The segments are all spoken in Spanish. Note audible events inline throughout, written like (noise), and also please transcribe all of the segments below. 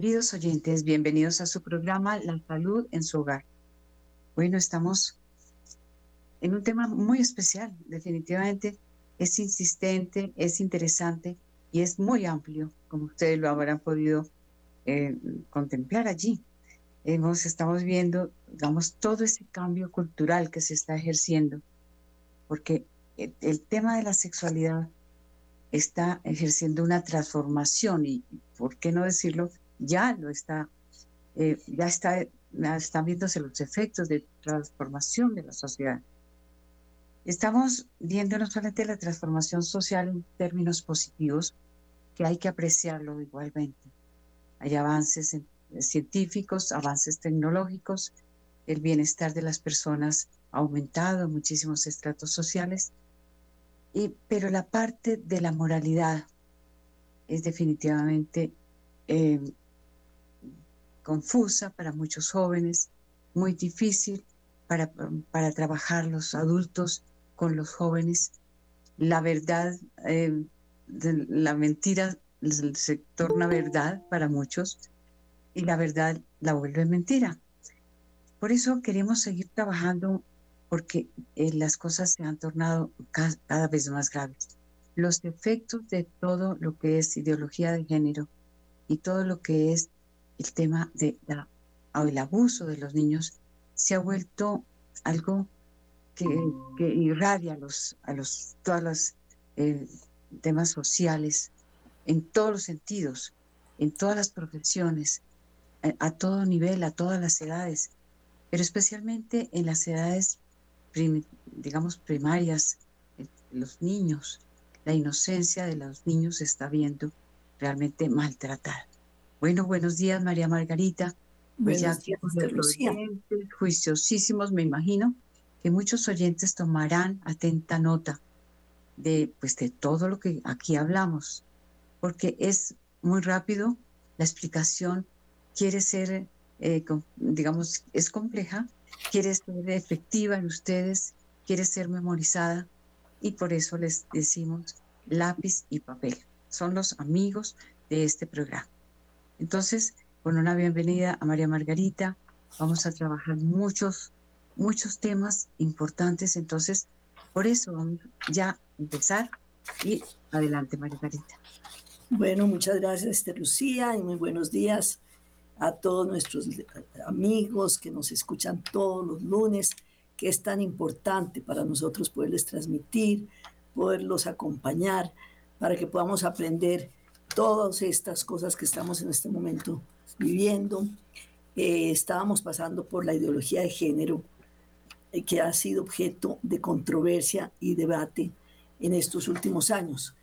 Queridos oyentes, bienvenidos a su programa La salud en su hogar. Bueno, estamos en un tema muy especial, definitivamente es insistente, es interesante y es muy amplio, como ustedes lo habrán podido eh, contemplar allí. Hemos, estamos viendo, digamos, todo ese cambio cultural que se está ejerciendo, porque el tema de la sexualidad está ejerciendo una transformación y, ¿por qué no decirlo? Ya lo está, eh, ya está, están viéndose los efectos de transformación de la sociedad. Estamos viendo no solamente la transformación social en términos positivos, que hay que apreciarlo igualmente. Hay avances científicos, avances tecnológicos, el bienestar de las personas ha aumentado en muchísimos estratos sociales, pero la parte de la moralidad es definitivamente eh, confusa para muchos jóvenes, muy difícil para, para trabajar los adultos con los jóvenes. La verdad, eh, la mentira se torna verdad para muchos y la verdad la vuelve mentira. Por eso queremos seguir trabajando porque eh, las cosas se han tornado cada, vez más graves. Los efectos de todo lo que es ideología de género y todo lo que es el tema de la, el abuso de los niños se ha vuelto algo que, irradia a los, a los, todos los eh, temas sociales en todos los sentidos, en todas las profesiones, a todo nivel, a todas las edades, pero especialmente en las edades digamos, primarias, eh, los niños, la inocencia de los niños se está viendo realmente maltratada. Bueno, buenos días, María Margarita. Pues ya días, juiciosísimos, me imagino que muchos oyentes tomarán atenta nota de, pues, de todo lo que aquí hablamos, porque es muy rápido, la explicación quiere ser, eh, digamos, es compleja, quiere ser efectiva en ustedes, quiere ser memorizada y por eso les decimos lápiz y papel. Son los amigos de este programa. Entonces, con una bienvenida a María Margarita, vamos a trabajar muchos, muchos temas importantes. Entonces, por eso vamos ya a empezar y adelante, Margarita. Bueno, muchas gracias, Esther Lucía, y muy buenos días a todos nuestros amigos que nos escuchan todos los lunes, que es tan importante para nosotros poderles transmitir, poderlos acompañar, para que podamos aprender todas estas cosas que estamos en este momento viviendo. Eh, estábamos pasando por la ideología de género, eh, que ha sido objeto de controversia y debate en estos últimos años.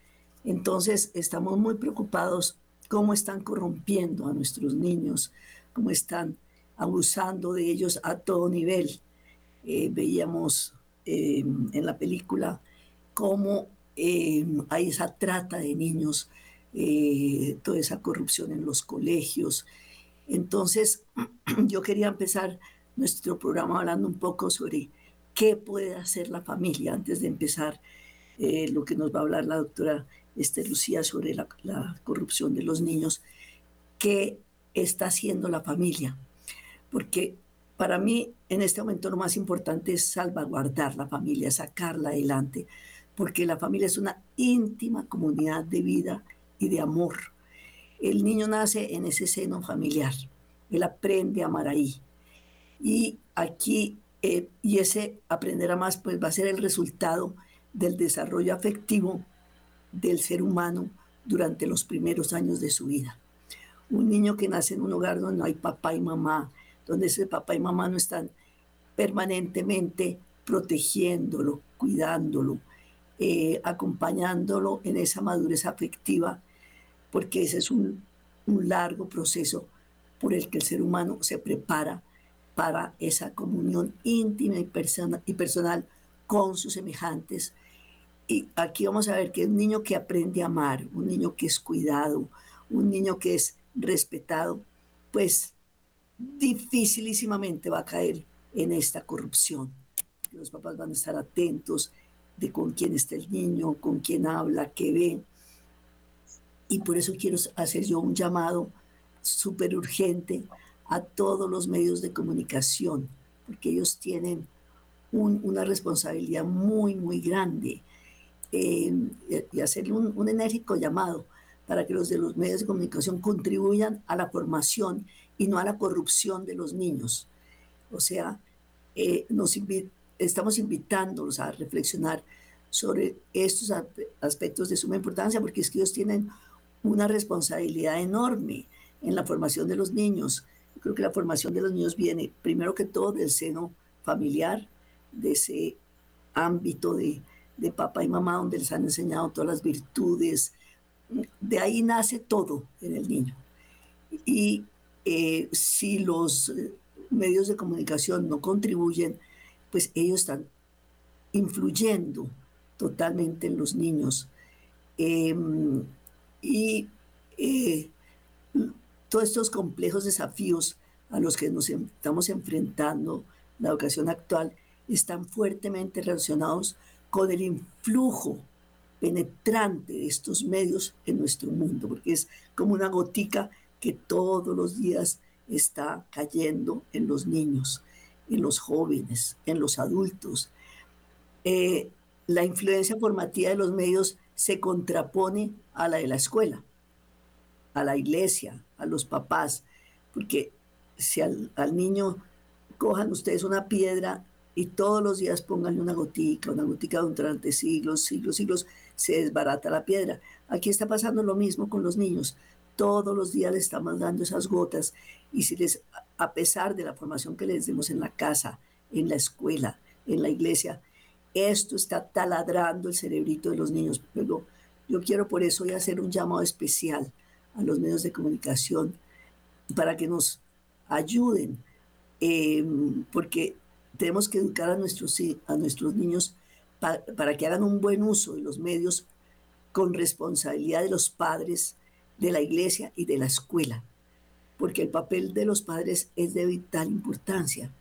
Entonces, estamos muy preocupados cómo están corrompiendo a nuestros niños, cómo están abusando de ellos a todo nivel. Eh, veíamos en la película cómo hay esa trata de niños, eh, toda esa corrupción en los colegios. Entonces, (clears throat) yo quería empezar nuestro programa hablando un poco sobre qué puede hacer la familia antes de empezar eh, lo que nos va a hablar la doctora este, Lucía, sobre la, corrupción de los niños, ¿qué está haciendo la familia? Porque para mí en este momento lo más importante es salvaguardar la familia, sacarla adelante, porque la familia es una íntima comunidad de vida y de amor. El niño nace en ese seno familiar, él aprende a amar ahí. Y aquí, eh, y ese aprender a más, pues va a ser el resultado del desarrollo afectivo del ser humano durante los primeros años de su vida. Un niño que nace en un hogar donde no hay papá y mamá, donde ese papá y mamá no están permanentemente protegiéndolo, cuidándolo, eh, acompañándolo en esa madurez afectiva, porque ese es un, largo proceso por el que el ser humano se prepara para esa comunión íntima y, persona, y personal con sus semejantes, y aquí vamos a ver que un niño que aprende a amar, un niño que es cuidado, un niño que es respetado, pues dificilísimamente va a caer en esta corrupción. Los papás van a estar atentos de con quién está el niño, con quién habla, qué ve. Y por eso quiero hacer yo un llamado súper urgente a todos los medios de comunicación, porque ellos tienen una responsabilidad muy, muy grande eh, y hacerle un, enérgico llamado para que los de los medios de comunicación contribuyan a la formación y no a la corrupción de los niños. O sea, eh, nos estamos invitándolos a reflexionar sobre estos aspectos de suma importancia, porque es que ellos tienen una responsabilidad enorme en la formación de los niños. Creo que la formación de los niños viene, primero que todo, del seno familiar, de ese ámbito de, de papá y mamá, donde les han enseñado todas las virtudes. De ahí nace todo en el niño. Y eh, si los eh, medios de comunicación no contribuyen, pues ellos están influyendo totalmente en los niños. Em, y eh, todos estos complejos desafíos a los que nos estamos enfrentando, la educación actual, están fuertemente relacionados con el influjo penetrante de estos medios en nuestro mundo, porque es como una gotica que todos los días está cayendo en los niños, en los jóvenes, en los adultos. Eh, la influencia formativa de los medios se contrapone a la de la escuela, a la iglesia, a los papás, porque si al, niño cojan ustedes una piedra y todos los días pónganle una gotica, una gotica durante siglos, siglos, siglos, se desbarata la piedra. Aquí está pasando lo mismo con los niños. Todos los días les estamos dando esas gotas y si les, a pesar de la formación que les demos en la casa, en la escuela, en la iglesia, esto está taladrando el cerebrito de los niños. Pero yo quiero por eso hoy hacer un llamado especial a los medios de comunicación para que nos ayuden, em, porque tenemos que educar a nuestros, a nuestros niños para que hagan un buen uso de los medios con responsabilidad de los padres, de la iglesia y de la escuela, porque el papel de los padres es de vital importancia.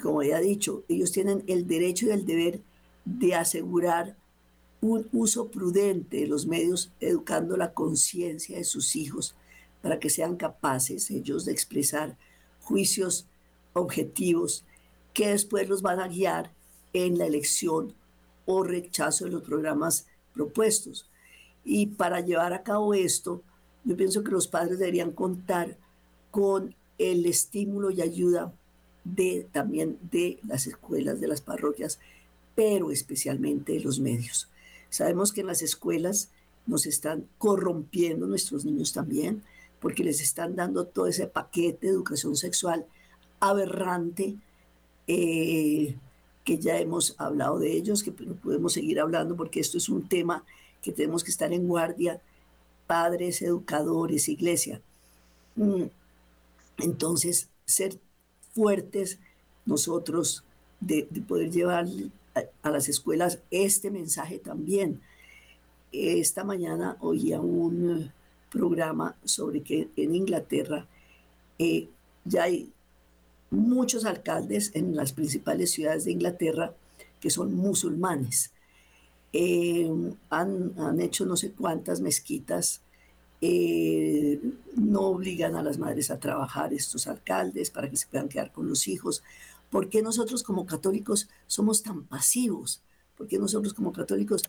Como ya he dicho, ellos tienen el derecho y el deber de asegurar un uso prudente de los medios, educando la conciencia de sus hijos para que sean capaces ellos de expresar juicios objetivos que después los van a guiar en la elección o rechazo de los programas propuestos. Y para llevar a cabo esto, yo pienso que los padres deberían contar con el estímulo y ayuda de, también de las escuelas, de las parroquias, pero especialmente de los medios. Sabemos que en las escuelas nos están corrompiendo nuestros niños también, porque les están dando todo ese paquete de educación sexual aberrante, eh, que ya hemos hablado de ellos, que podemos seguir hablando porque esto es un tema que tenemos que estar en guardia, padres, educadores, iglesia. Mm, entonces, ser fuertes nosotros de, poder llevar a, las escuelas este mensaje también. Esta mañana oía un programa sobre que en Inglaterra eh, ya hay muchos alcaldes en las principales ciudades de Inglaterra que son musulmanes. Eh, han, han, hecho no sé cuántas mezquitas eh, no obligan a las madres a trabajar estos alcaldes para que se puedan quedar con los hijos. ¿Por qué nosotros como católicos somos tan pasivos? ¿Por qué nosotros como católicos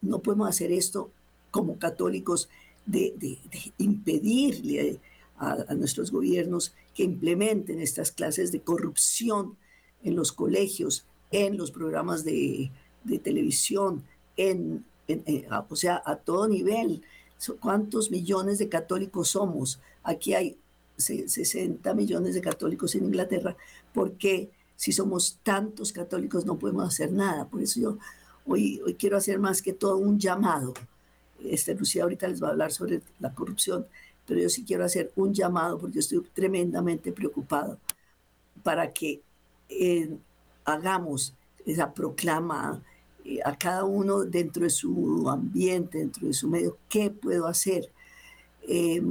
no podemos hacer esto como católicos de, impedirle a, nuestros gobiernos que implementen estas clases de corrupción en los colegios, en los programas de, televisión, en, o sea, a todo nivel? ¿Cuántos millones de católicos somos? Aquí hay 60 millones de católicos en Inglaterra. ¿Por qué si somos tantos católicos no podemos hacer nada? Por eso yo hoy, hoy quiero hacer más que todo un llamado. Este, Lucía ahorita les va a hablar sobre la corrupción, pero yo sí quiero hacer un llamado porque estoy tremendamente preocupado para que eh, hagamos esa proclama a cada uno dentro de su ambiente, dentro de su medio, qué puedo hacer. Eh,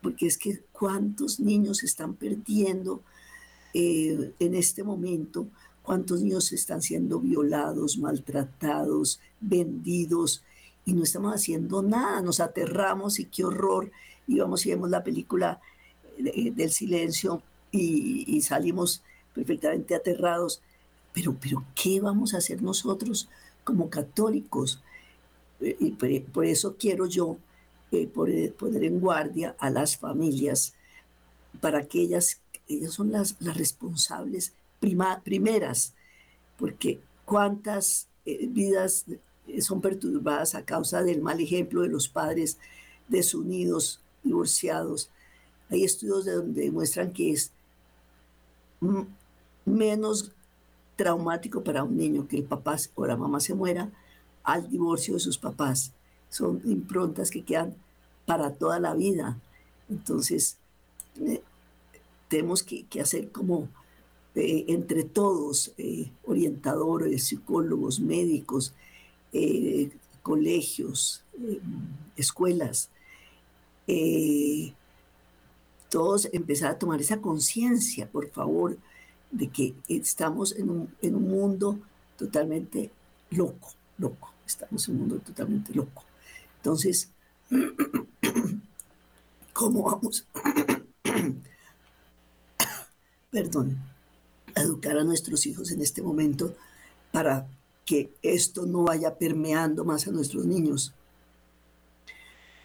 porque es que cuántos niños están perdiendo eh, en este momento, cuántos niños están siendo violados, maltratados, vendidos, y no estamos haciendo nada, nos aterramos y qué horror. Y vamos y vemos la película del silencio y, salimos perfectamente aterrados. Pero, pero, ¿qué vamos a hacer nosotros como católicos? Eh, y por, eso quiero yo eh, poner en guardia a las familias para que ellas, ellas son las, responsables primeras, porque cuántas eh, vidas son perturbadas a causa del mal ejemplo de los padres desunidos, divorciados. Hay estudios de donde demuestran que es menos traumático para un niño que el papá o la mamá se muera al divorcio de sus papás. Son improntas que quedan para toda la vida. Entonces, eh, tenemos que, hacer como eh, entre todos, eh, orientadores, psicólogos, médicos, colegios, escuelas, todos empezar a tomar esa conciencia, por favor, de que estamos en un, en un mundo totalmente loco, loco, estamos en un mundo totalmente loco. Entonces, (clears throat) ¿cómo vamos? (clears throat) Perdón, a educar a nuestros hijos en este momento para que esto no vaya permeando más a nuestros niños.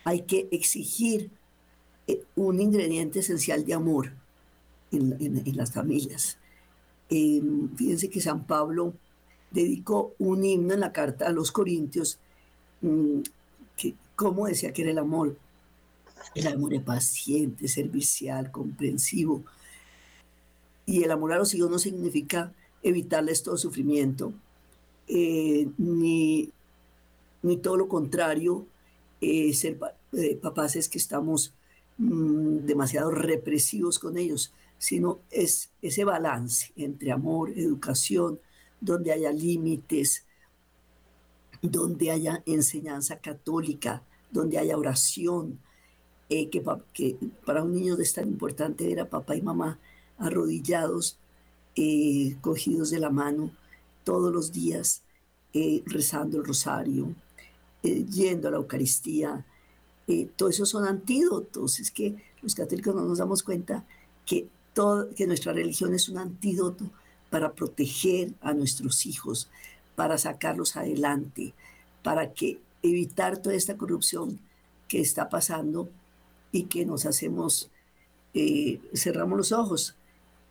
Hay que exigir eh, un ingrediente esencial de amor en, las familias. Em, fíjense que San Pablo dedicó un himno en la carta a los Corintios, mm, que, ¿cómo decía que era el amor? El amor es paciente, servicial, comprensivo. Y el amor a los hijos no significa evitarles todo sufrimiento, eh, ni, ni todo lo contrario, eh, ser papás es que estamos Mm, demasiado represivos con ellos, sino es ese balance entre amor, educación, donde haya límites, donde haya enseñanza católica, donde haya oración, eh, que, para un niño es tan importante ver a papá y mamá arrodillados, eh, cogidos de la mano todos los días, eh, rezando el rosario, yendo a la Eucaristía, eh, todo eso son antídotos. Es que los católicos no nos damos cuenta que, que nuestra religión es un antídoto para proteger a nuestros hijos, para sacarlos adelante, para que evitar toda esta corrupción que está pasando y que nos hacemos, eh, cerramos los ojos.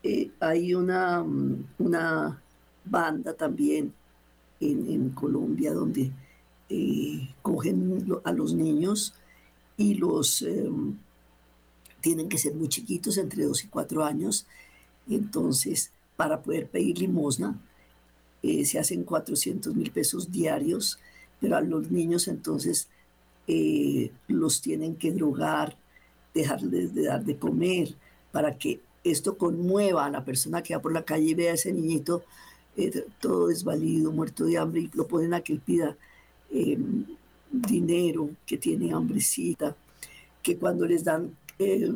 Eh, hay una, mm, una banda también en, Colombia donde cogen a los niños y los em, tienen que ser muy chiquitos, entre 2 y 4 años. Entonces, para poder pedir limosna, eh, se hacen 400 mil pesos diarios, pero a los niños entonces eh, los tienen que drogar, dejarles de dar de comer, para que esto conmueva a la persona que va por la calle y vea a ese niñito eh, todo desvalido, muerto de hambre, y lo ponen a que él pida em, dinero, que tiene hambrecita, que cuando les dan, eh,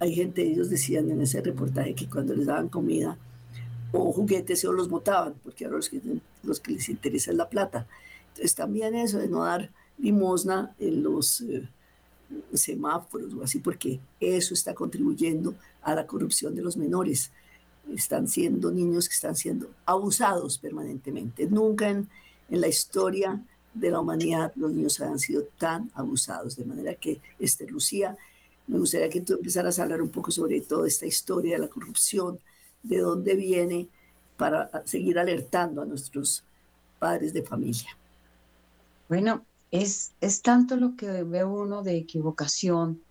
hay gente, ellos decían en ese reportaje que cuando les daban comida o juguetes, o los botaban, porque ahora los que, los que les interesa es la plata. Entonces también eso de no dar limosna en los eh, semáforos o así, porque eso está contribuyendo a la corrupción de los menores. Están siendo niños que están siendo abusados permanentemente. Nunca en, en la historia de la humanidad los niños han sido tan abusados. De manera que, este, Lucía, me gustaría que tú empezaras a hablar un poco sobre toda esta historia de la corrupción, de dónde viene, para seguir alertando a nuestros padres de familia. Bueno, es, es tanto lo que ve uno de equivocación,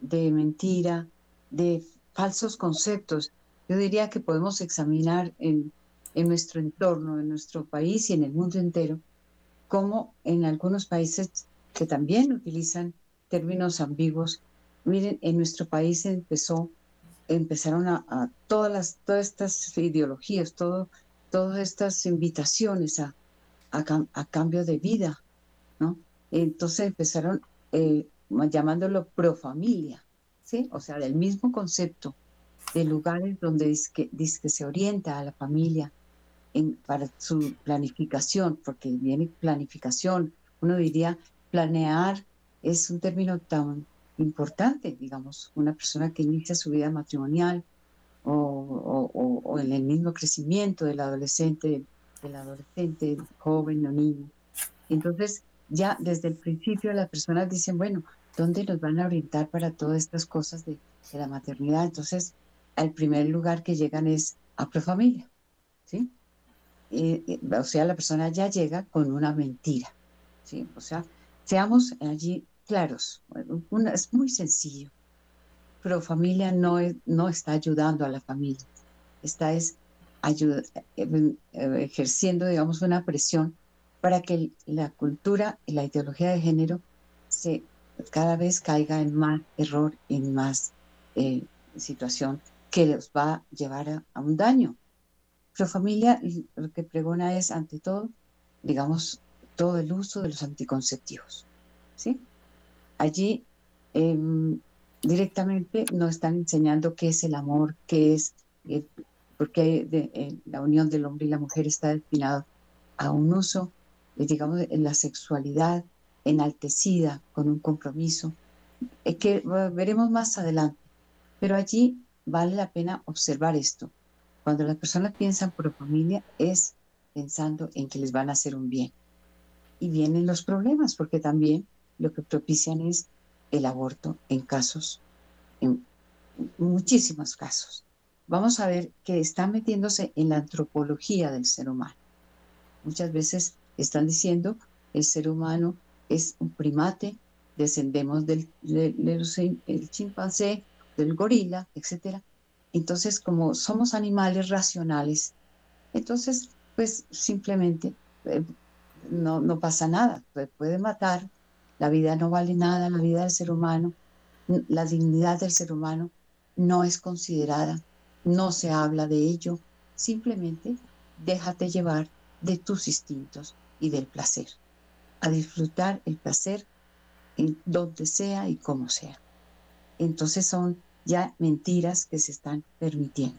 de mentira, de falsos conceptos. Yo diría que podemos examinar en, en nuestro entorno, en nuestro país y en el mundo entero, como en algunos países que también utilizan términos ambiguos. Miren, en nuestro país empezó, empezaron a, todas las, todas estas ideologías, todo, todas estas invitaciones a, a, cambio de vida, ¿no? Entonces empezaron eh, llamándolo profamilia, ¿sí? O sea, del mismo concepto de lugares donde dice que, dice que se orienta a la familia, para su planificación, porque viene planificación, uno diría planear es un término tan importante, digamos, una persona que inicia su vida matrimonial o, en el mismo crecimiento del adolescente, del adolescente, joven o niño. Entonces, ya desde el principio las personas dicen, bueno, ¿dónde nos van a orientar para todas estas cosas de, la maternidad? Entonces, al primer lugar que llegan es a Profamilia, ¿sí? o sea, la persona ya llega con una mentira, ¿sí? O sea, seamos allí claros, es muy sencillo. Profamilia no, no está ayudando a la familia, está es ayuda, eh, ejerciendo, digamos, una presión para que la cultura y la ideología de género se cada vez caiga en más error, en más eh, situación que los va a llevar a, un daño. Profamilia lo que pregona es, ante todo, digamos, todo el uso de los anticonceptivos. ¿sí? Allí em, directamente nos están enseñando qué es el amor, qué es, eh, porque eh, la unión del hombre y la mujer está destinada a un uso eh, digamos, en la sexualidad enaltecida con un compromiso, eh, que veremos más adelante. Pero allí vale la pena observar esto. Cuando las personas piensan por familia es pensando en que les van a hacer un bien. Y vienen los problemas, porque también lo que propician es el aborto en casos, en muchísimos casos. Vamos a ver que están metiéndose en la antropología del ser humano. Muchas veces están diciendo el ser humano es un primate, descendemos del, chimpancé, del gorila, etc. Entonces, como somos animales racionales, entonces, pues simplemente eh, no, no pasa nada, puede matar, la vida no vale nada, la vida del ser humano, la dignidad del ser humano no es considerada, no se habla de ello, simplemente déjate llevar de tus instintos, y del placer, a disfrutar el placer en donde sea y como sea. Entonces son ya mentiras que se están permitiendo.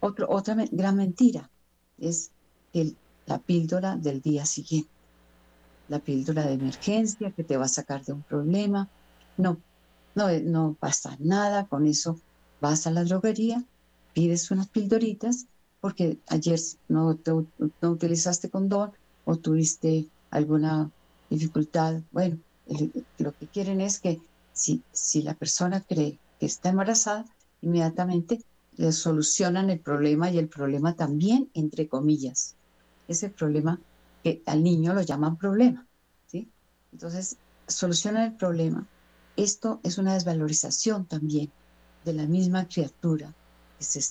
otra gran mentira es la píldora del día siguiente, la píldora de emergencia que te va a sacar de un problema. No, no, no pasa nada, con eso vas a la droguería, pides unas pildoritas porque ayer no, no utilizaste condón o tuviste alguna dificultad. Bueno, lo que quieren es que si, si la persona cree que está embarazada, inmediatamente le solucionan el problema y el problema también, entre comillas. Ese problema al niño lo llaman problema. ¿sí? Entonces, solucionan el problema. Esto es una desvalorización también de la misma criatura que se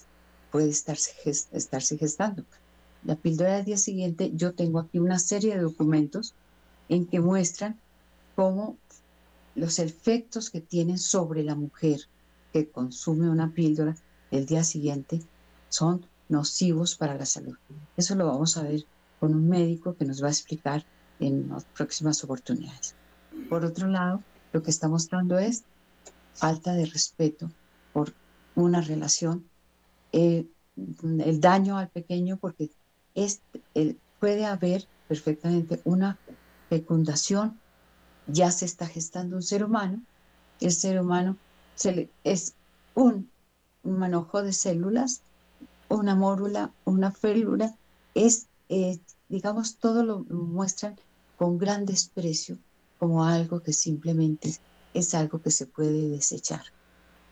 puede estarse, estarse gestando. La píldora del día siguiente, yo tengo aquí una serie de documentos en que muestran cómo los efectos que tienen sobre la mujer que consume una píldora el día siguiente son nocivos para la salud. Eso lo vamos a ver con un médico que nos va a explicar en las próximas oportunidades. Por otro lado, lo que está mostrando es falta de respeto por una relación, eh, el daño al pequeño porque puede haber perfectamente una fecundación, ya se está gestando un ser humano, el ser humano se es un, manojo de células, una mórula, una félula, es, eh, digamos, todo lo muestran con gran desprecio como algo que simplemente es algo que se puede desechar.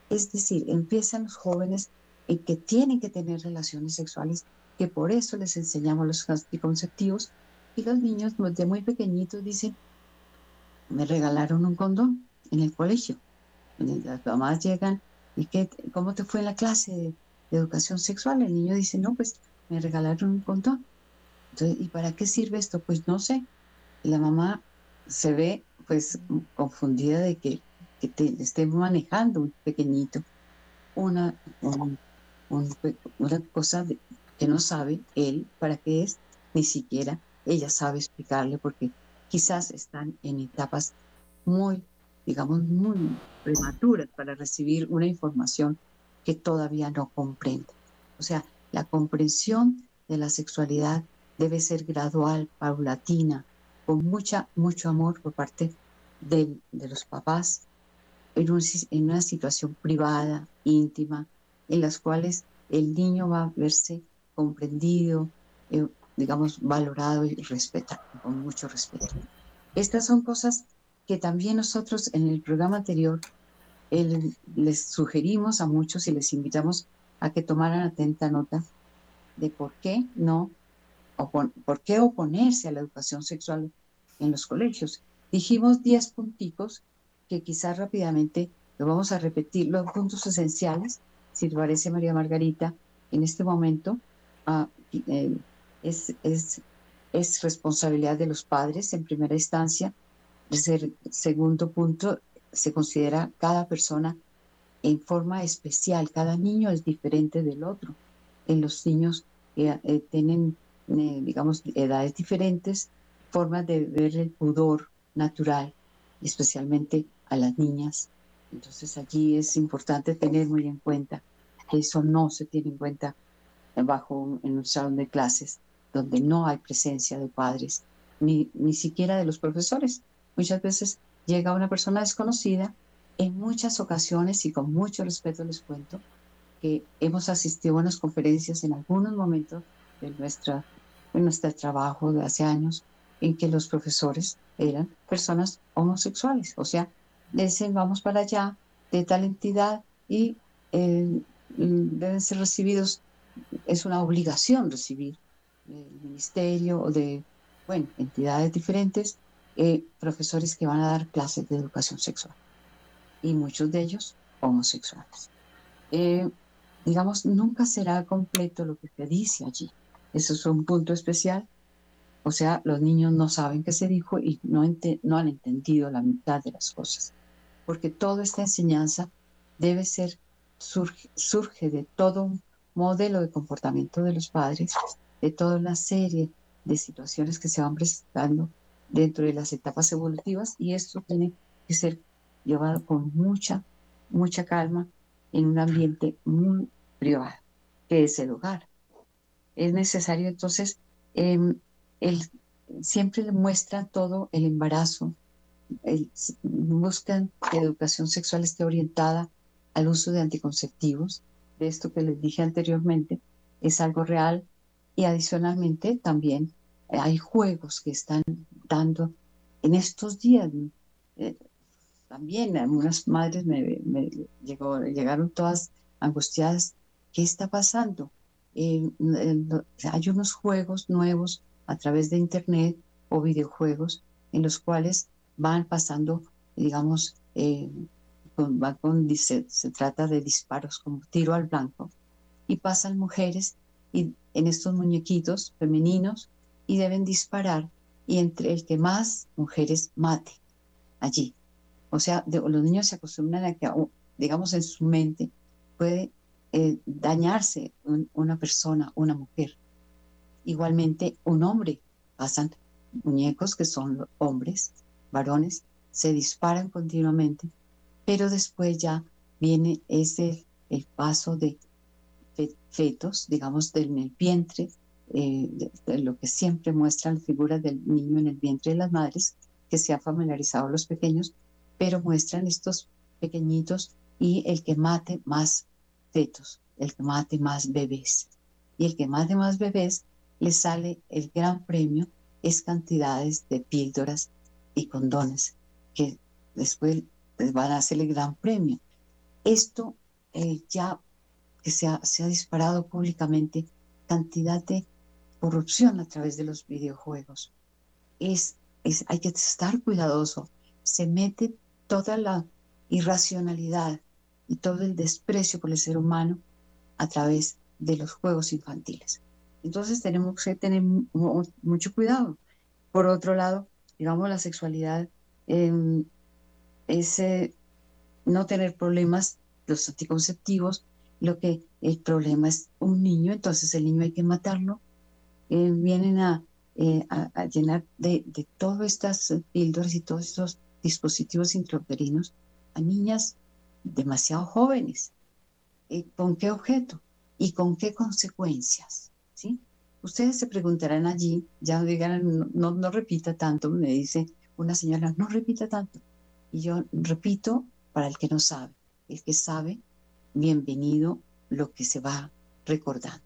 Es decir, empiezan los jóvenes en que tienen que tener relaciones sexuales que por eso les enseñamos los anticonceptivos y los niños de muy pequeñitos dicen, me regalaron un condón en el colegio. Las mamás llegan y qué, ¿cómo te fue en la clase de, educación sexual? El niño dice, no, pues me regalaron un condón. Entonces, ¿y para qué sirve esto? Pues no sé. La mamá se ve pues confundida de que, que te esté manejando un pequeñito una, una cosa de, que no sabe él para qué es, ni siquiera ella sabe explicarle porque quizás están en etapas muy, digamos, muy prematuras para recibir una información que todavía no comprende. O sea, la comprensión de la sexualidad debe ser gradual, paulatina, con mucha, mucho amor por parte de, los papás, en, en una situación privada, íntima, en las cuales el niño va a verse comprendido, eh, digamos, valorado y respetado, con mucho respeto. Estas son cosas que también nosotros en el programa anterior les sugerimos a muchos y les invitamos a que tomaran atenta nota de por qué no, por qué oponerse a la educación sexual en los colegios. Dijimos 10 punticos que quizás rápidamente lo vamos a repetir, los puntos esenciales, si te parece María Margarita, en este momento ah, eh, es, es, es, responsabilidad de los padres en primera instancia. Segundo punto, se considera cada persona en forma especial, cada niño es diferente del otro. En los niños eh, eh, tienen, digamos, edades diferentes, formas de ver el pudor natural, especialmente a las niñas. Entonces allí es importante tener muy en cuenta que eso no se tiene en cuenta bajo en un salón de clases donde no hay presencia de padres, ni, ni siquiera de los profesores. Muchas veces llega una persona desconocida, en muchas ocasiones y con mucho respeto les cuento que hemos asistido a unas conferencias en algunos momentos de, nuestra, de nuestro trabajo de hace años en que los profesores eran personas homosexuales, o sea, dicen vamos para allá de tal entidad y eh, deben ser recibidos, es una obligación recibir del ministerio o de, bueno, entidades diferentes, eh, profesores que van a dar clases de educación sexual y muchos de ellos homosexuales. Eh, digamos, nunca será completo lo que se dice allí. Eso es un punto especial o sea, los niños no saben qué se dijo y no, han entendido la mitad de las cosas. Porque toda esta enseñanza debe ser, surge, surge de todo un modelo de comportamiento de los padres, de toda una serie de situaciones que se van presentando dentro de las etapas evolutivas y esto tiene que ser llevado con mucha, mucha calma en un ambiente muy privado, que es el hogar. Es necesario entonces eh, siempre le muestra todo el embarazo, buscan que educación sexual esté orientada al uso de anticonceptivos, de esto que les dije anteriormente, es algo real y adicionalmente también hay juegos que están dando en estos días. Eh, también algunas madres me, llegaron todas angustiadas. ¿Qué está pasando? Eh, hay unos juegos nuevos a través de Internet o videojuegos en los cuales van pasando, digamos, eh, con, se, trata de disparos como tiro al blanco, y pasan mujeres y, en estos muñequitos femeninos y deben disparar y entre el que más mujeres mate allí. O sea, los niños se acostumbran a que, digamos, en su mente puede dañarse una persona, una mujer. Igualmente, un hombre, pasan muñecos que son hombres, varones, se disparan continuamente, pero después ya viene ese el paso de fetos, digamos, del el vientre, eh, de, lo que siempre muestra la figura del niño en el vientre de las madres, que se ha familiarizado los pequeños, pero muestran estos pequeñitos y el que mate más el que mate más bebés. Y el que mate más bebés le sale el gran premio, es cantidades de píldoras y condones que después van a hacer el gran premio. Esto eh, ya que se ha, se ha disparado públicamente cantidad de corrupción a través de los videojuegos. Es, es, hay que estar cuidadoso. Se mete toda la irracionalidad y todo el desprecio por el ser humano a través de los juegos infantiles. Entonces tenemos que tener mucho cuidado. Por otro lado, digamos, la sexualidad em, es eh, no tener problemas, los anticonceptivos, lo que el problema es un niño, entonces el niño hay que matarlo. Eh, vienen eh, a, llenar de, de todas estas píldoras y todos estos dispositivos intrauterinos a niñas demasiado jóvenes. ¿Con qué objeto? ¿Y con qué consecuencias? Ustedes se preguntarán allí, ya digan, no, no repita tanto, me dice una señora, no repita tanto. Y yo repito para el que no sabe. El que sabe, bienvenido lo que se va recordando.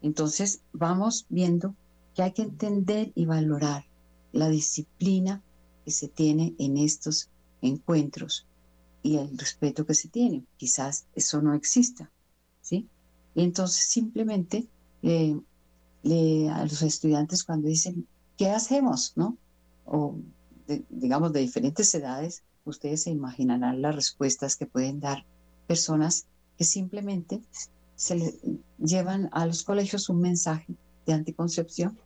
Entonces vamos viendo que hay que entender y valorar la disciplina que se tiene en estos encuentros y el respeto que se tiene. Quizás eso no exista, ¿sí? Y entonces simplemente eh, a los estudiantes cuando dicen, ¿qué hacemos? ¿No? O digamos de diferentes edades, ustedes se imaginarán las respuestas que pueden dar personas que simplemente se le llevan a los colegios un mensaje de anticoncepción,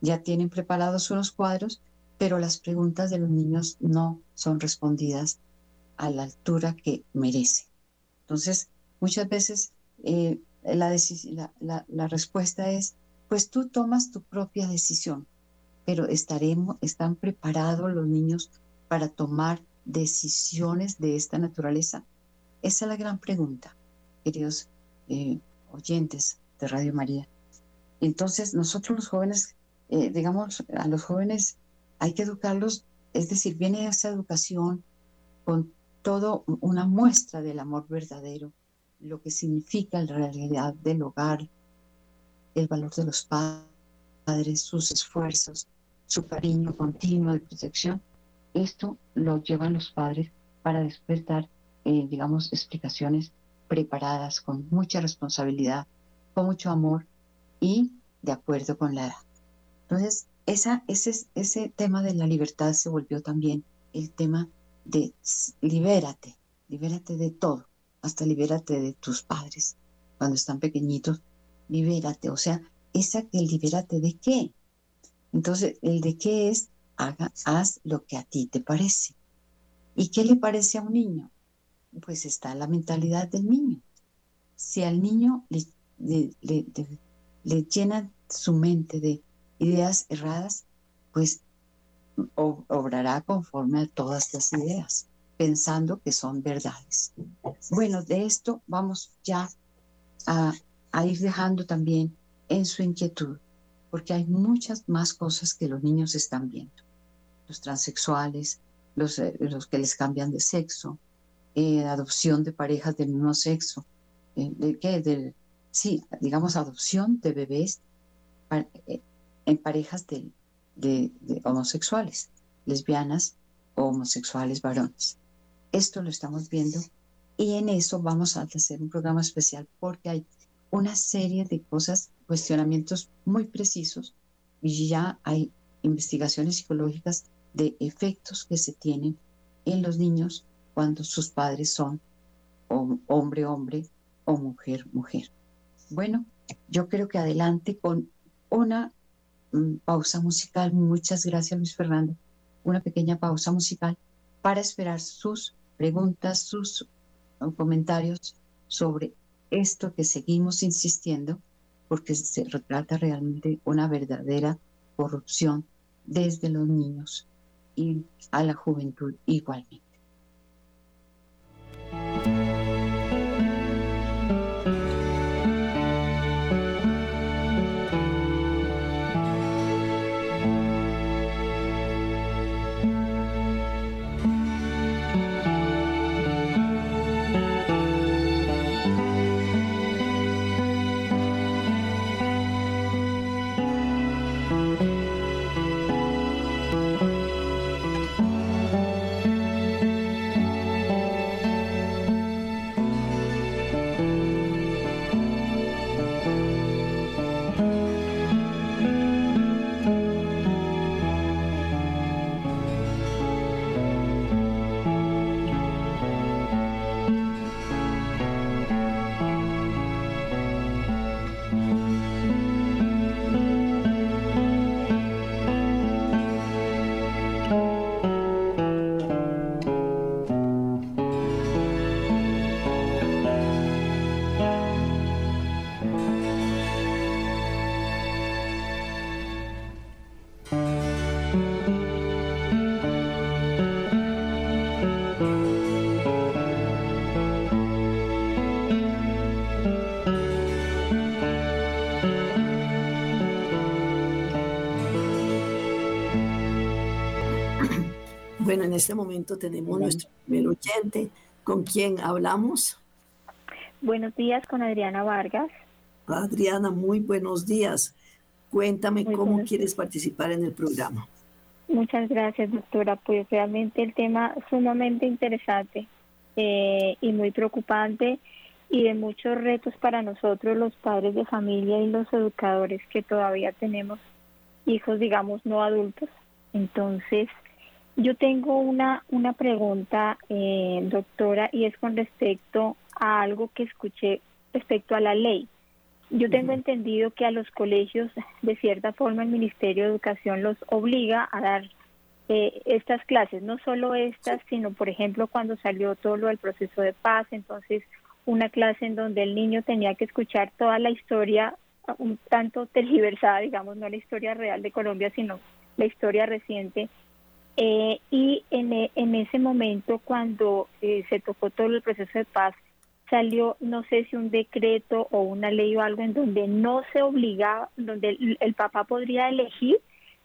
ya tienen preparados unos cuadros, pero las preguntas de los niños no son respondidas a la altura que merece. Entonces, muchas veces eh, la, la, la, respuesta es, pues tú tomas tu propia decisión, pero estaremos, están preparados los niños para tomar decisiones de esta naturaleza. Esa es la gran pregunta, queridos eh, oyentes de Radio María. Entonces, nosotros los jóvenes, eh, digamos, a los jóvenes hay que educarlos, es decir, viene esa educación con todo una muestra del amor verdadero, lo que significa la realidad del hogar, el valor de los padres, sus esfuerzos, su cariño continuo de protección. Esto lo llevan los padres para después dar, eh, digamos, explicaciones preparadas con mucha responsabilidad, con mucho amor y de acuerdo con la edad. Entonces, esa, ese, ese tema de la libertad se volvió también el tema de libérate, libérate de todo, hasta libérate de tus padres cuando están pequeñitos, libérate, o sea, esa que libérate de qué. Entonces, el de qué es, haga, haz lo que a ti te parece. ¿Y qué le parece a un niño? Pues está la mentalidad del niño. Si al niño le, le, le llena su mente de ideas erradas, pues obrará conforme a todas las ideas, pensando que son verdades. Bueno, de esto vamos ya a, ir dejando también en su inquietud, porque hay muchas más cosas que los niños están viendo. Los transexuales, los, eh, los que les cambian de sexo, eh, adopción de parejas del mismo sexo, eh, de, ¿qué? sí, digamos, adopción de bebés en parejas del de, homosexuales, lesbianas o homosexuales varones. Esto lo estamos viendo y en eso vamos a hacer un programa especial porque hay una serie de cosas, cuestionamientos muy precisos y ya hay investigaciones psicológicas de efectos que se tienen en los niños cuando sus padres son hombre, hombre o mujer, mujer. Bueno, yo creo que adelante con una pausa musical. Muchas gracias, Luis Fernando. Una pequeña pausa musical para esperar sus preguntas, sus uh, comentarios sobre esto que seguimos insistiendo, porque se retrata realmente una verdadera corrupción desde los niños y a la juventud igualmente. Bueno, en este momento tenemos nuestro primer oyente. ¿Con quién hablamos? Buenos días, con Adriana Vargas. Adriana, muy buenos días. Cuéntame cómo quieres participar en el programa. Muchas gracias, doctora. Pues realmente el tema sumamente interesante eh, y muy preocupante y de muchos retos para nosotros los padres de familia y los educadores que todavía tenemos hijos, digamos, no adultos. Entonces, yo tengo una, una pregunta, eh, doctora, y es con respecto a algo que escuché respecto a la ley. Yo tengo entendido que a los colegios, de cierta forma, el Ministerio de Educación los obliga a dar eh, estas clases, no solo estas, sino, por ejemplo, cuando salió todo lo del proceso de paz, entonces una clase en donde el niño tenía que escuchar toda la historia, un tanto (laughs) tergiversada, digamos, no la historia real de Colombia, sino la historia reciente eh, y en, e, en, ese momento, cuando eh, se tocó todo el proceso de paz, salió, no sé si un decreto o una ley o algo en donde no se obligaba, donde el, papá podría elegir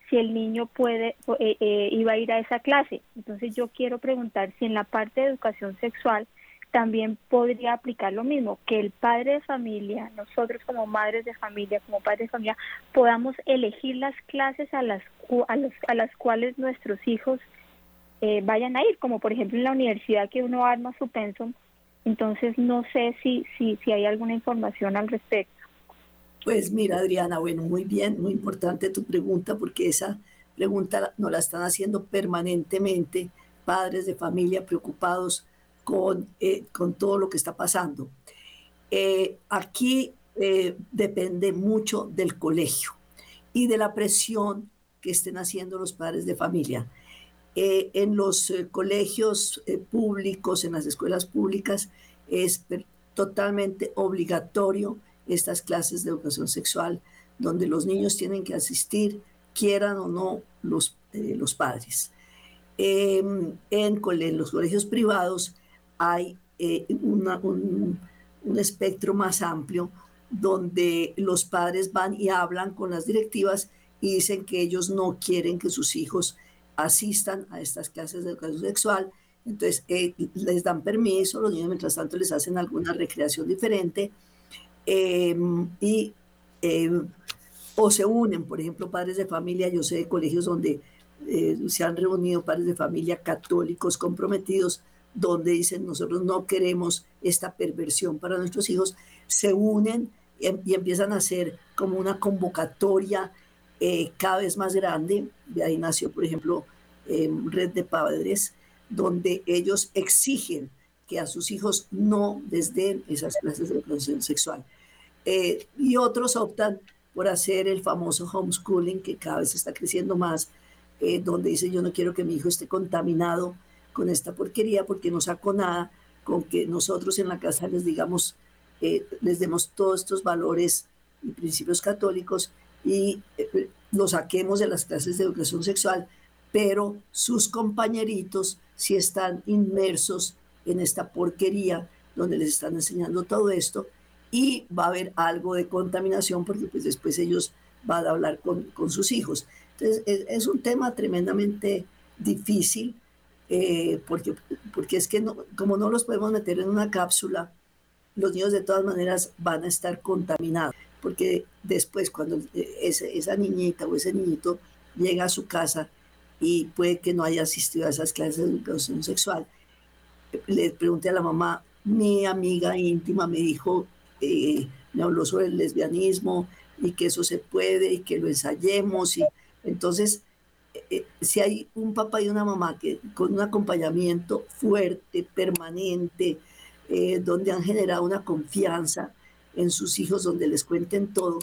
si el niño puede eh, iba a ir a esa clase. Entonces yo quiero preguntar si en la parte de educación sexual también podría aplicar lo mismo, que el padre de familia, nosotros como madres de familia, como padres de familia, podamos elegir las clases a las, a, a las cuales nuestros hijos eh, vayan a ir, como por ejemplo en la universidad que uno arma su pensum. Entonces no sé si, si, si hay alguna información al respecto. Pues mira, Adriana, bueno, muy bien, muy importante tu pregunta porque esa pregunta nos la están haciendo permanentemente padres de familia preocupados con, eh, con todo lo que está pasando. Eh, aquí eh, depende mucho del colegio y de la presión que estén haciendo los padres de familia. en los colegios públicos, en las escuelas públicas, es totalmente obligatorio estas clases de educación sexual, donde los niños tienen que asistir, quieran o no los, los padres. en, en los colegios privados hay eh, un, espectro más amplio donde los padres van y hablan con las directivas y dicen que ellos no quieren que sus hijos asistan a estas clases de educación sexual. Entonces eh, les dan permiso, los niños mientras tanto les hacen alguna recreación diferente em, y em, o se unen, por ejemplo, padres de familia, yo sé de colegios donde eh, se han reunido padres de familia católicos comprometidos donde dicen nosotros no queremos esta perversión para nuestros hijos, se unen y, em, empiezan a hacer como una convocatoria eh, cada vez más grande. De ahí nació, por ejemplo, em, Red de Padres, donde ellos exigen que a sus hijos no desden esas clases de educación sexual. Eh, y otros optan por hacer el famoso homeschooling, que cada vez está creciendo más, eh, donde dicen yo no quiero que mi hijo esté contaminado con esta porquería porque no saco nada con que nosotros en la casa les digamos, eh, les demos todos estos valores y principios católicos y eh, los saquemos de las clases de educación sexual, pero sus compañeritos si están inmersos en esta porquería donde les están enseñando todo esto y va a haber algo de contaminación porque pues después ellos van a hablar con, con sus hijos. Entonces es, es un tema tremendamente difícil eh, porque, porque es que no, como no los podemos meter en una cápsula, los niños de todas maneras van a estar contaminados, porque después cuando eh, esa niñita o ese niñito llega a su casa y puede que no haya asistido a esas clases de educación sexual, le pregunté a la mamá, mi amiga íntima me dijo, eh, me habló sobre el lesbianismo y que eso se puede y que lo ensayemos y entonces eh, si hay un papá y una mamá que con un acompañamiento fuerte, permanente, eh, donde han generado una confianza en sus hijos, donde les cuenten todo,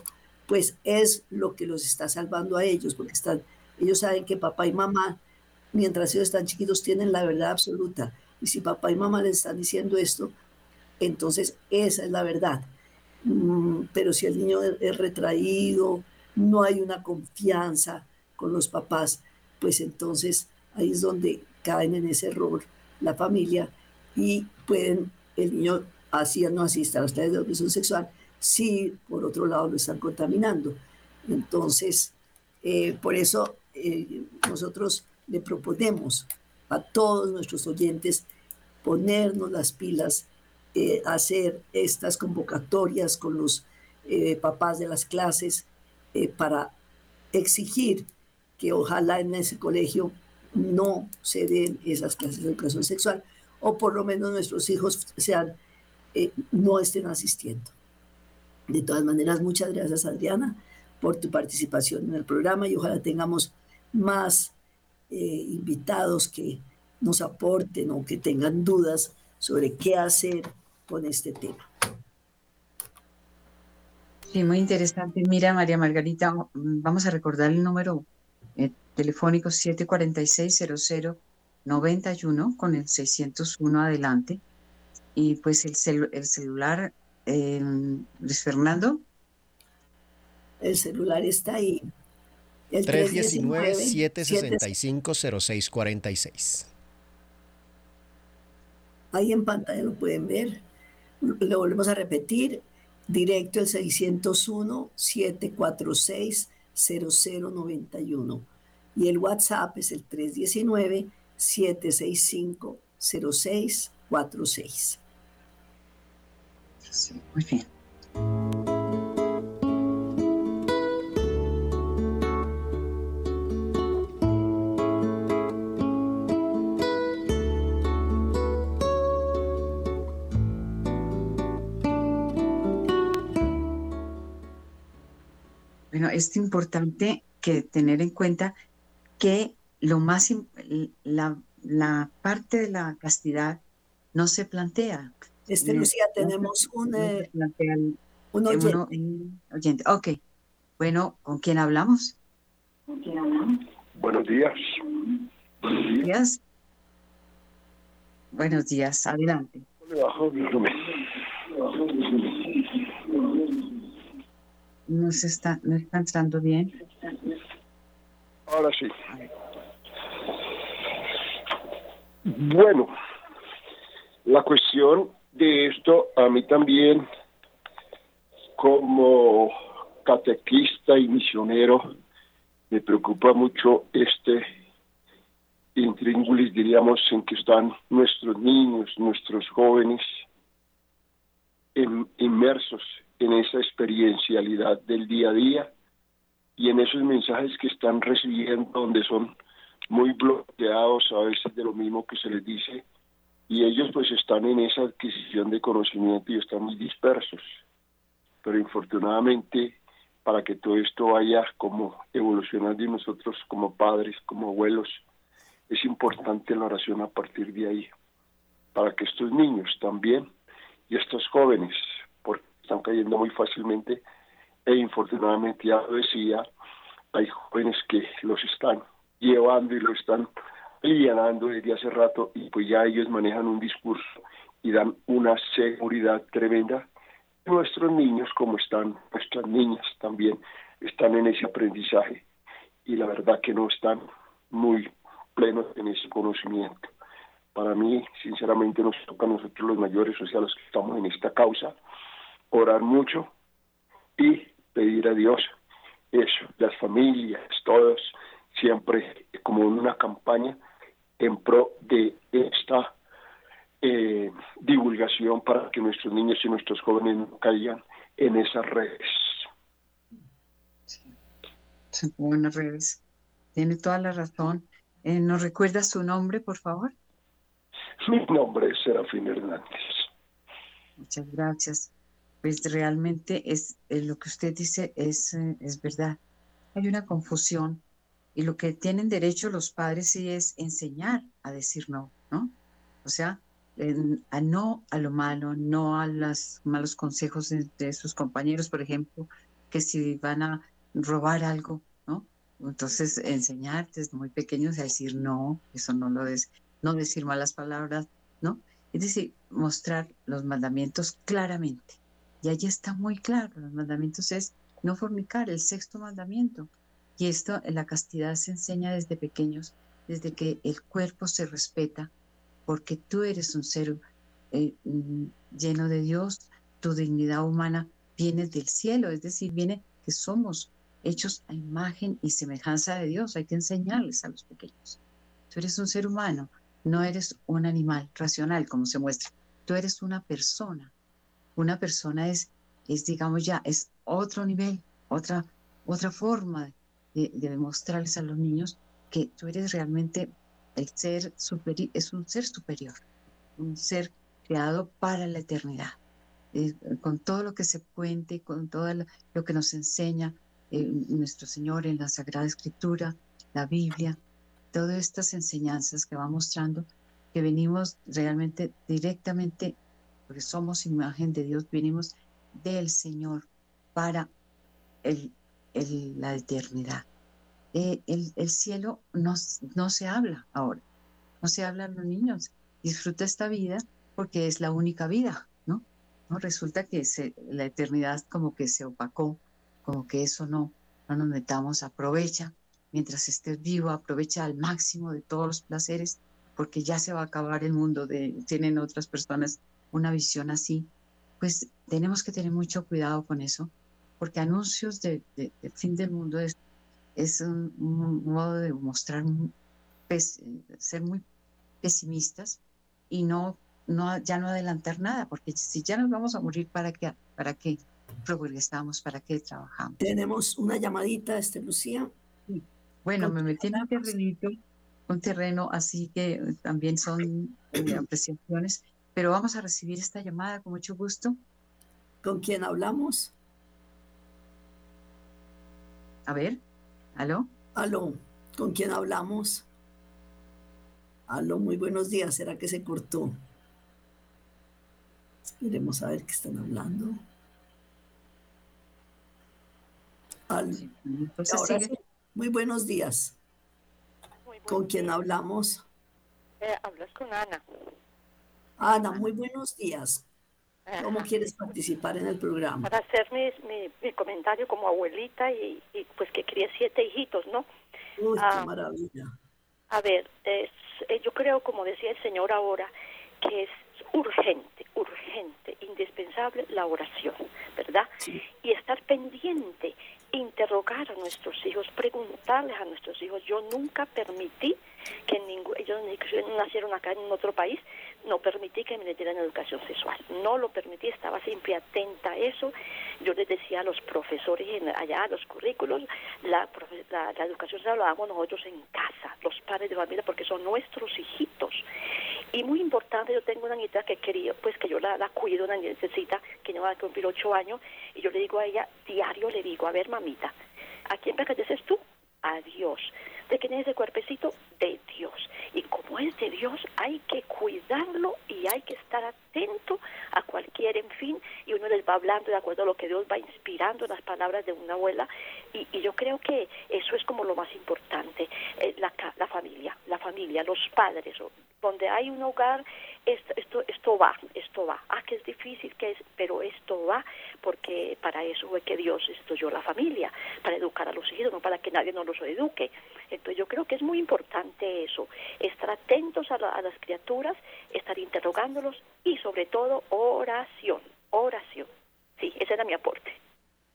pues es lo que los está salvando a ellos, porque están, ellos saben que papá y mamá, mientras ellos están chiquitos, tienen la verdad absoluta. Y si papá y mamá les están diciendo esto, entonces esa es la verdad. Mm, pero si el niño es retraído, no hay una confianza, con los papás, pues entonces ahí es donde caen en ese error la familia y pueden, el niño así no asista a las clases de educación sexual si por otro lado lo están contaminando. Entonces, eh, por eso eh, nosotros le proponemos a todos nuestros oyentes ponernos las pilas, eh, hacer estas convocatorias con los eh, papás de las clases eh, para exigir que ojalá en ese colegio no se den esas clases de educación sexual o por lo menos nuestros hijos sean, no estén asistiendo. De todas maneras, muchas gracias Adriana por tu participación en el programa y ojalá tengamos más invitados que nos aporten o que tengan dudas sobre qué hacer con este tema. Sí, muy interesante. Mira, María Margarita, vamos a recordar el número eh, telefónico 746-0091 con el 601 adelante. Y pues el, el celular, em, Luis Fernando. El celular está ahí. El 319-765-0646. Ahí en pantalla lo pueden ver. Lo volvemos a repetir. Directo el 601-746-0091. Y el WhatsApp es el 319-765-0646. Sí, muy bien. Es importante que tener en cuenta que lo más la, la parte de la castidad no se plantea. Este, Lucía, tenemos un, eh, un oyente. Ok. Bueno, ¿con quién hablamos? Buenos días. Buenos días. Buenos días, adelante. No se está, no está entrando bien. Ahora sí. Bueno, la cuestión de esto a mí también, como catequista y misionero, me preocupa mucho este intríngulis, diríamos, en que están nuestros niños, nuestros jóvenes inmersos en esa experiencialidad del día a día y en esos mensajes que están recibiendo donde son muy bloqueados a veces de lo mismo que se les dice y ellos pues están en esa adquisición de conocimiento y están muy dispersos. Pero infortunadamente para que todo esto vaya como evolucionando y nosotros como padres, como abuelos, es importante la oración a partir de ahí, para que estos niños también y estos jóvenes están cayendo muy fácilmente e infortunadamente ya lo decía, hay jóvenes que los están llevando y lo están alienando desde hace rato y pues ya ellos manejan un discurso y dan una seguridad tremenda. Nuestros niños, como están, nuestras niñas también están en ese aprendizaje y la verdad que no están muy plenos en ese conocimiento. Para mí, sinceramente, nos toca a nosotros los mayores, o sea, los que estamos en esta causa, orar mucho y pedir a Dios eso, las familias, todos, siempre como en una campaña en pro de esta eh, divulgación para que nuestros niños y nuestros jóvenes no caigan en esas redes. Sí, buenas redes. Tiene toda la razón. Eh, ¿Nos recuerda su nombre, por favor? Mi nombre es Serafín Hernández. Muchas gracias pues realmente es, eh, lo que usted dice es, eh, es verdad. Hay una confusión y lo que tienen derecho los padres sí es enseñar a decir no, ¿no? O sea, a no a lo malo, no a los malos consejos de, sus compañeros, por ejemplo, que si van a robar algo, ¿no? Entonces, enseñar desde muy pequeños a decir no, eso no lo es, no decir malas palabras, ¿no? Es decir, mostrar los mandamientos claramente y allí está muy claro, los mandamientos es no fornicar, el sexto mandamiento. Y esto en la castidad se enseña desde pequeños, desde que el cuerpo se respeta, porque tú eres un ser eh, mm, lleno de Dios, tu dignidad humana viene del cielo, es decir, viene que somos hechos a imagen y semejanza de Dios. Hay que enseñarles a los pequeños. Tú eres un ser humano, no eres un animal racional como se muestra, tú eres una persona. Una persona es, es digamos ya, es otro nivel, otra, otra forma de, de demostrarles a los niños que tú eres realmente el ser superior, es un ser superior, un ser creado para la eternidad. Eh, con todo lo que se cuente, con todo lo que nos enseña eh, nuestro Señor en la Sagrada Escritura, la Biblia, todas estas enseñanzas que va mostrando que venimos realmente directamente, porque somos imagen de Dios, venimos del Señor para el, la eternidad. Eh, el, el, cielo no, no se habla ahora, no se habla a los niños. Disfruta esta vida porque es la única vida, ¿no? ¿No? Resulta que se, la eternidad como que se opacó, como que eso no, no nos metamos, aprovecha, mientras estés vivo, aprovecha al máximo de todos los placeres, porque ya se va a acabar el mundo, de, tienen otras personas una visión así, pues tenemos que tener mucho cuidado con eso, porque anuncios de, de, fin del mundo es, es un, modo de mostrar, ser muy pesimistas y no, no, ya no adelantar nada, porque si ya nos vamos a morir, ¿para qué? ¿Para qué progresamos? ¿Para qué trabajamos? Tenemos una llamadita, este, Lucía. Bueno, me metí en un terrenito, un terreno, así que también son eh, apreciaciones, pero vamos a recibir esta llamada con mucho gusto. ¿Con quién hablamos? A ver, ¿aló? Aló, ¿con quién hablamos? Aló, muy buenos días. ¿Será que se cortó? Esperemos a ver qué están hablando. Aló. Ahora sí. Muy buenos días. Muy ¿Con quién hablamos? Eh, hablas con Ana. Ana, muy buenos días. ¿Cómo quieres participar en el programa? Para hacer mi, mi, comentario como abuelita y, y, pues que quería siete hijitos, ¿no? Uy, qué ah, maravilla. A ver, es, eh, yo creo, como decía el Señor ahora, que es urgente, urgente, indispensable la oración, ¿verdad? Y estar pendiente, interrogar a nuestros hijos, preguntarles a nuestros hijos. Yo nunca permití que ningún, ellos nacieron acá en otro país, no permití que me les dieran educación sexual. No lo permití, estaba siempre atenta a eso. Yo les decía a los profesores allá, a los currículos, la, la, la educación sexual la hago nosotros en casa, los padres de familia, porque son nuestros hijitos. Y muy importante, yo tengo una nieta que quería, pues que yo la, la cuido, una nietecita que no va a cumplir ocho años, y yo le digo a ella, diario le digo, a ver mamita, ¿a quién perteneces tú? A Dios. ¿De quién es ese cuerpecito? De Dios. Y como es de Dios, hay que cuidarlo y hay que estar atento a cualquier, en fin, y uno les va hablando de acuerdo a lo que Dios va inspirando las palabras de una abuela. Y, y yo creo que eso es como lo más importante, eh, la, la familia, la familia, los padres, donde hay un hogar, esto, esto, esto va, esto va. Ah, que es difícil, que es, pero esto va, porque para eso fue que Dios estudió la familia, para educar a los hijos, no para que nadie nos los eduque. Entonces yo creo que es muy importante eso, estar atentos a, a las criaturas, estar interrogándolos y sobre todo oración, oración. Sí, ese era mi aporte.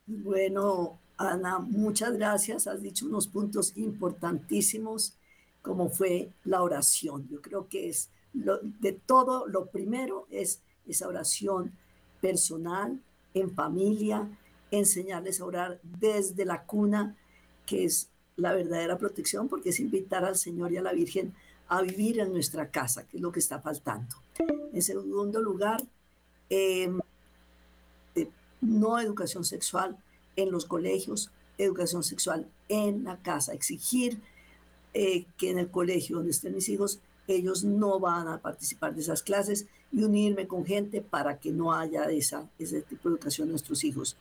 Bueno, Ana, muchas gracias. Has dicho unos puntos importantísimos como fue la oración. Yo creo que es de todo, lo primero es esa oración personal, en familia, enseñarles a orar desde la cuna, que es la verdadera protección, porque es invitar al Señor y a la Virgen a vivir en nuestra casa, que es lo que está faltando. En segundo lugar, em, no educación sexual en los colegios, educación sexual en la casa, exigir eh, que en el colegio donde estén mis hijos, ellos no van a participar de esas clases y unirme con gente para que no haya esa, ese tipo de educación a nuestros hijos.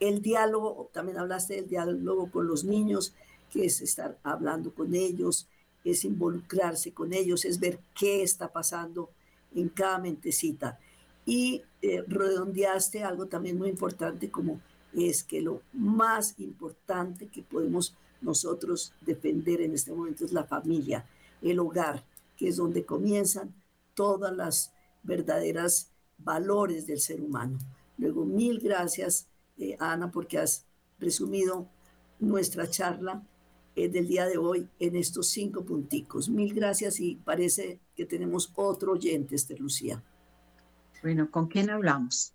El diálogo, también hablaste del diálogo con los niños, que es estar hablando con ellos, es involucrarse con ellos, es ver qué está pasando en cada mentecita. Y eh, redondeaste algo también muy importante como es que lo más importante que podemos nosotros defender en este momento es la familia, el hogar, que es donde comienzan todas las verdaderas valores del ser humano. Luego, mil gracias, eh, Ana, porque has resumido nuestra charla eh, del día de hoy en estos cinco punticos. Mil gracias y parece que tenemos otro oyente, Esther Lucía. Bueno, ¿con quién hablamos?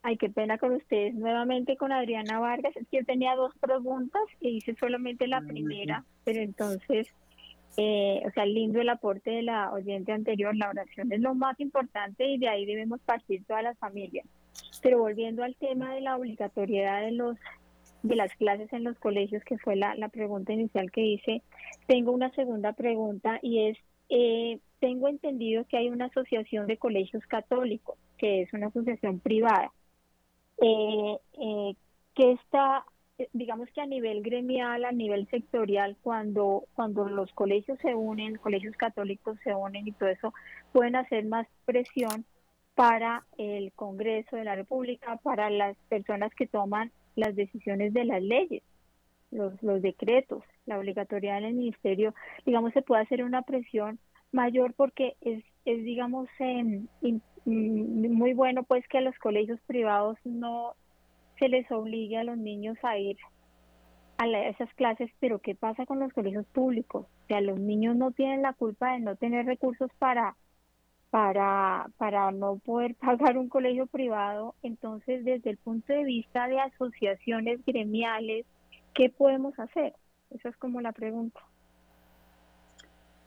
Ay, qué pena con ustedes. Nuevamente con Adriana Vargas. Es que yo tenía dos preguntas y hice solamente la primera, pero entonces, eh, o sea, lindo el aporte de la oyente anterior. La oración es lo más importante y de ahí debemos partir todas las familias. Pero volviendo al tema de la obligatoriedad de los de las clases en los colegios, que fue la, la pregunta inicial que hice, tengo una segunda pregunta y es, eh, tengo entendido que hay una asociación de colegios católicos, que es una asociación privada eh, eh, que está, digamos que a nivel gremial, a nivel sectorial, cuando, cuando los colegios se unen, colegios católicos se unen y todo eso, pueden hacer más presión para el Congreso de la República, para las personas que toman las decisiones de las leyes, los, los decretos, la obligatoriedad del ministerio, digamos, se puede hacer una presión mayor porque es, es digamos, en Mm, muy bueno pues que los colegios privados no se les obligue a los niños a ir a, esas clases, pero ¿qué pasa con los colegios públicos? O sea, los niños no tienen la culpa de no tener recursos para para para no poder (laughs) pagar un colegio privado, entonces desde el punto de vista de asociaciones gremiales, ¿qué podemos hacer? Esa es como la pregunta.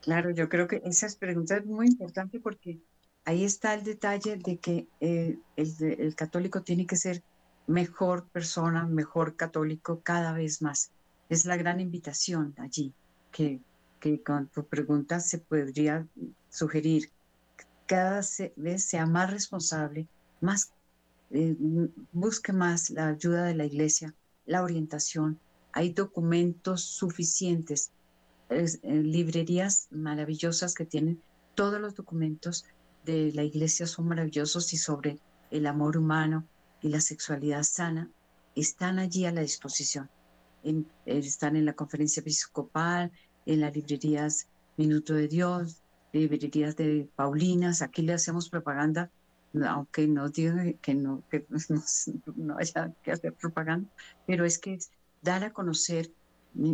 Claro, yo creo que esa pregunta es muy importante porque ahí está el detalle de que eh, el, católico tiene que ser mejor persona, mejor católico cada vez más. Es la gran invitación allí, que, con tu pregunta se podría sugerir cada vez sea más responsable, más eh, busque más la ayuda de la iglesia, la orientación. Hay documentos suficientes, eh, librerías maravillosas que tienen todos los documentos de la iglesia son maravillosos y sobre el amor humano y la sexualidad sana están allí a la disposición. están en la conferencia episcopal, en las librerías Minuto de Dios, librerías de Paulinas. Aquí le hacemos propaganda, aunque no diga que no, que (laughs) no, haya que hacer propaganda, pero es que dar a conocer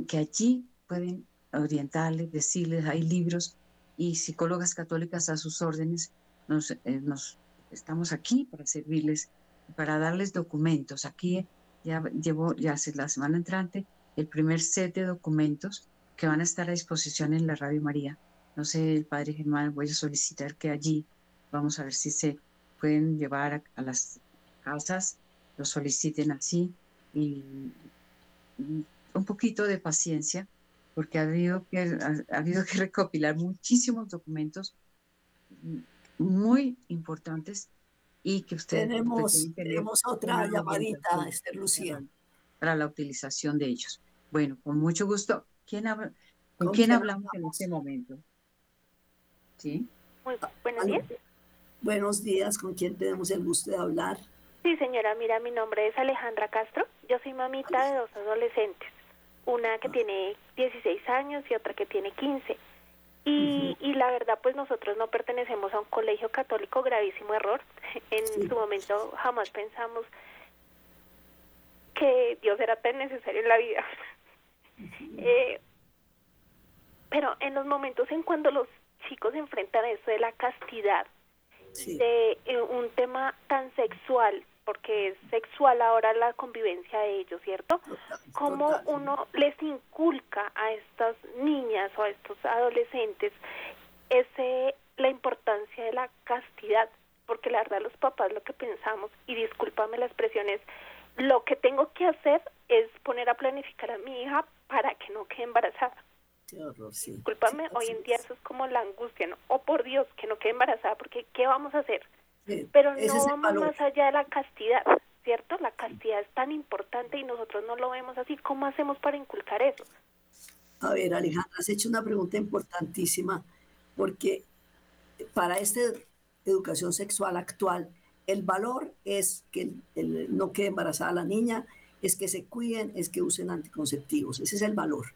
que allí pueden orientarles, decirles, hay libros y psicólogas católicas a sus órdenes nos, eh, nos, estamos aquí para servirles, para darles documentos. Aquí ya llevo, ya hace la semana entrante, el primer set de documentos que van a estar a disposición en la Radio María. No sé, el Padre Germán, voy a solicitar que allí, vamos a ver si se pueden llevar a, las casas, lo soliciten así y, un poquito de paciencia, porque ha habido que, ha habido que (laughs) recopilar muchísimos documentos muy importantes y que ustedes tenemos, tenemos otra llamadita, Esther Lucía. Para la utilización de ellos. Bueno, con mucho gusto. ¿Quién habla, ¿Con, quién hablamos, en este momento? ¿Sí? buenos días. Buenos días, ¿con quién tenemos el gusto de hablar? Sí, señora, mira, mi nombre es Alejandra Castro. Yo soy mamita de dos adolescentes, una que tiene 16 años y otra que tiene 15. Y, y, la verdad, pues nosotros no pertenecemos a un colegio católico, gravísimo error. En su momento jamás pensamos que Dios era tan necesario en la vida. (laughs) eh, pero en los momentos en cuando los chicos se enfrentan a eso de la castidad, de eh, un tema tan sexual, porque es sexual ahora la convivencia de ellos, ¿cierto? ¿Cómo uno les inculca a estas niñas o a estos adolescentes ese la importancia de la castidad? Porque la verdad los papás lo que pensamos, y discúlpame la expresión, es lo que tengo que hacer es poner a planificar a mi hija para que no quede embarazada. Qué horror, sí. Discúlpame, hoy en día eso es como la angustia, ¿no? Oh, por Dios, que no quede embarazada, porque ¿qué vamos a hacer? Pero no vamos más allá de la castidad, ¿cierto? La castidad es tan importante y nosotros no lo vemos así. ¿Cómo hacemos para inculcar eso? A ver, Alejandra, has hecho una pregunta importantísima porque para esta educación sexual actual, el valor es que no quede embarazada la niña, es que se cuiden, es que usen anticonceptivos. Ese es el valor.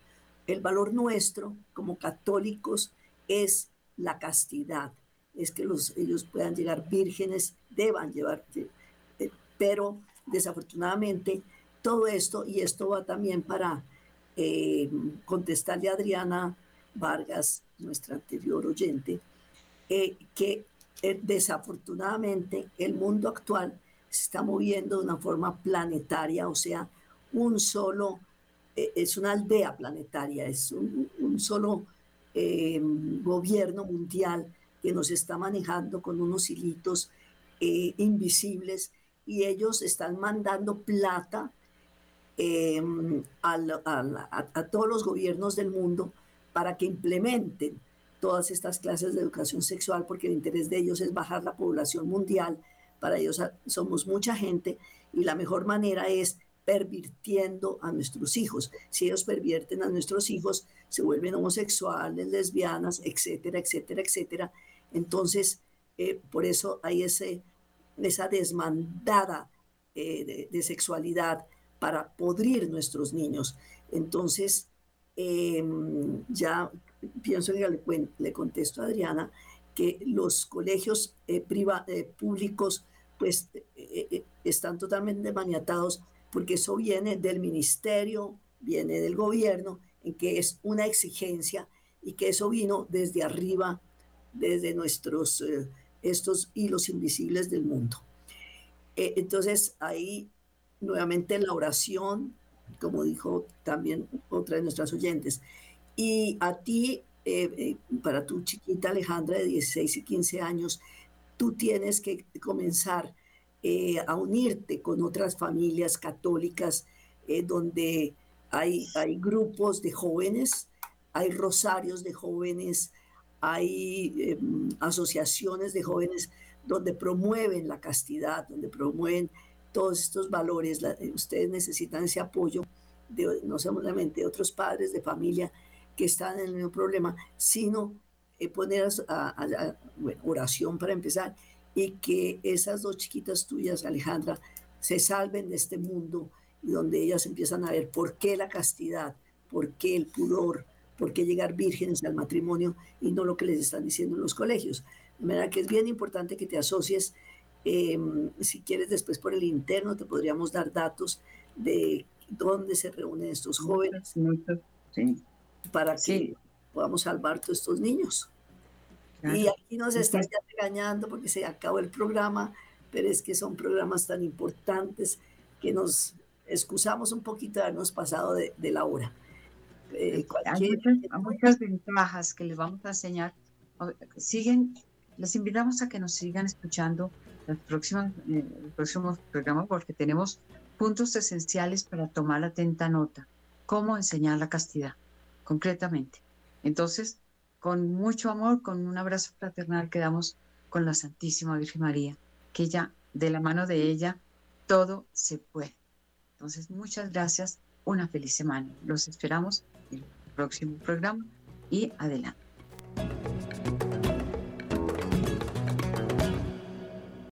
El valor nuestro como católicos es la castidad, es que los, ellos puedan llegar vírgenes, deban llevar, pero desafortunadamente todo esto, y esto va también para eh, contestarle a Adriana Vargas, nuestra anterior oyente, eh, que eh, desafortunadamente el mundo actual se está moviendo de una forma planetaria, o sea, un solo, es una aldea planetaria, es un, solo gobierno mundial que nos está manejando con unos hilitos invisibles y ellos están mandando plata Em, a, todos los gobiernos del mundo para que implementen todas estas clases de educación sexual, porque el interés de ellos es bajar la población mundial. Para ellos somos mucha gente y la mejor manera es pervirtiendo a nuestros hijos. Si ellos pervierten a nuestros hijos, se vuelven homosexuales, lesbianas, etcétera, etcétera, etcétera. Entonces, eh, por eso hay ese, esa desmandada eh, de sexualidad para podrir nuestros niños. Entonces, em, ya pienso que le, le, contesto a Adriana que los colegios eh, eh, públicos pues están totalmente maniatados porque eso viene del ministerio, viene del gobierno, en que es una exigencia y que eso vino desde arriba, desde nuestros, estos hilos invisibles del mundo. entonces ahí nuevamente la oración, como dijo también otra de nuestras oyentes. Y a ti, eh, eh, para tu chiquita Alejandra de 16 y 15 años, tú tienes que comenzar eh, a unirte con otras familias católicas donde hay, hay grupos de jóvenes, hay rosarios de jóvenes, hay em, asociaciones de jóvenes donde promueven la castidad, donde promueven todos estos valores, eh, ustedes necesitan ese apoyo de, no solamente de otros padres de familia que están en el mismo problema, sino eh, poner a, oración para empezar y que esas dos chiquitas tuyas, Alejandra, se salven de este mundo donde ellas empiezan a ver por qué la castidad, por qué el pudor, por qué llegar vírgenes al matrimonio y no lo que les están diciendo en los colegios. De manera que es bien importante que te asocies Em, si quieres, después por el interno te podríamos dar datos de dónde se reúnen estos jóvenes para que podamos salvar todos estos niños. Y aquí nos están ya regañando porque se acabó el programa, pero es que son programas tan importantes que nos excusamos un poquito de habernos pasado de, la hora. Eh, hay muchas, muchas ventajas que les vamos a enseñar. Siguen, les invitamos a que nos sigan escuchando el próximo, eh, el próximo programa porque tenemos puntos esenciales para tomar atenta nota. Cómo enseñar la castidad, concretamente. Entonces, con mucho amor, con un abrazo fraternal, quedamos con la Santísima Virgen María, que ella, de la mano de ella, todo se puede. Entonces, muchas gracias, una feliz semana. Los esperamos el próximo programa y adelante.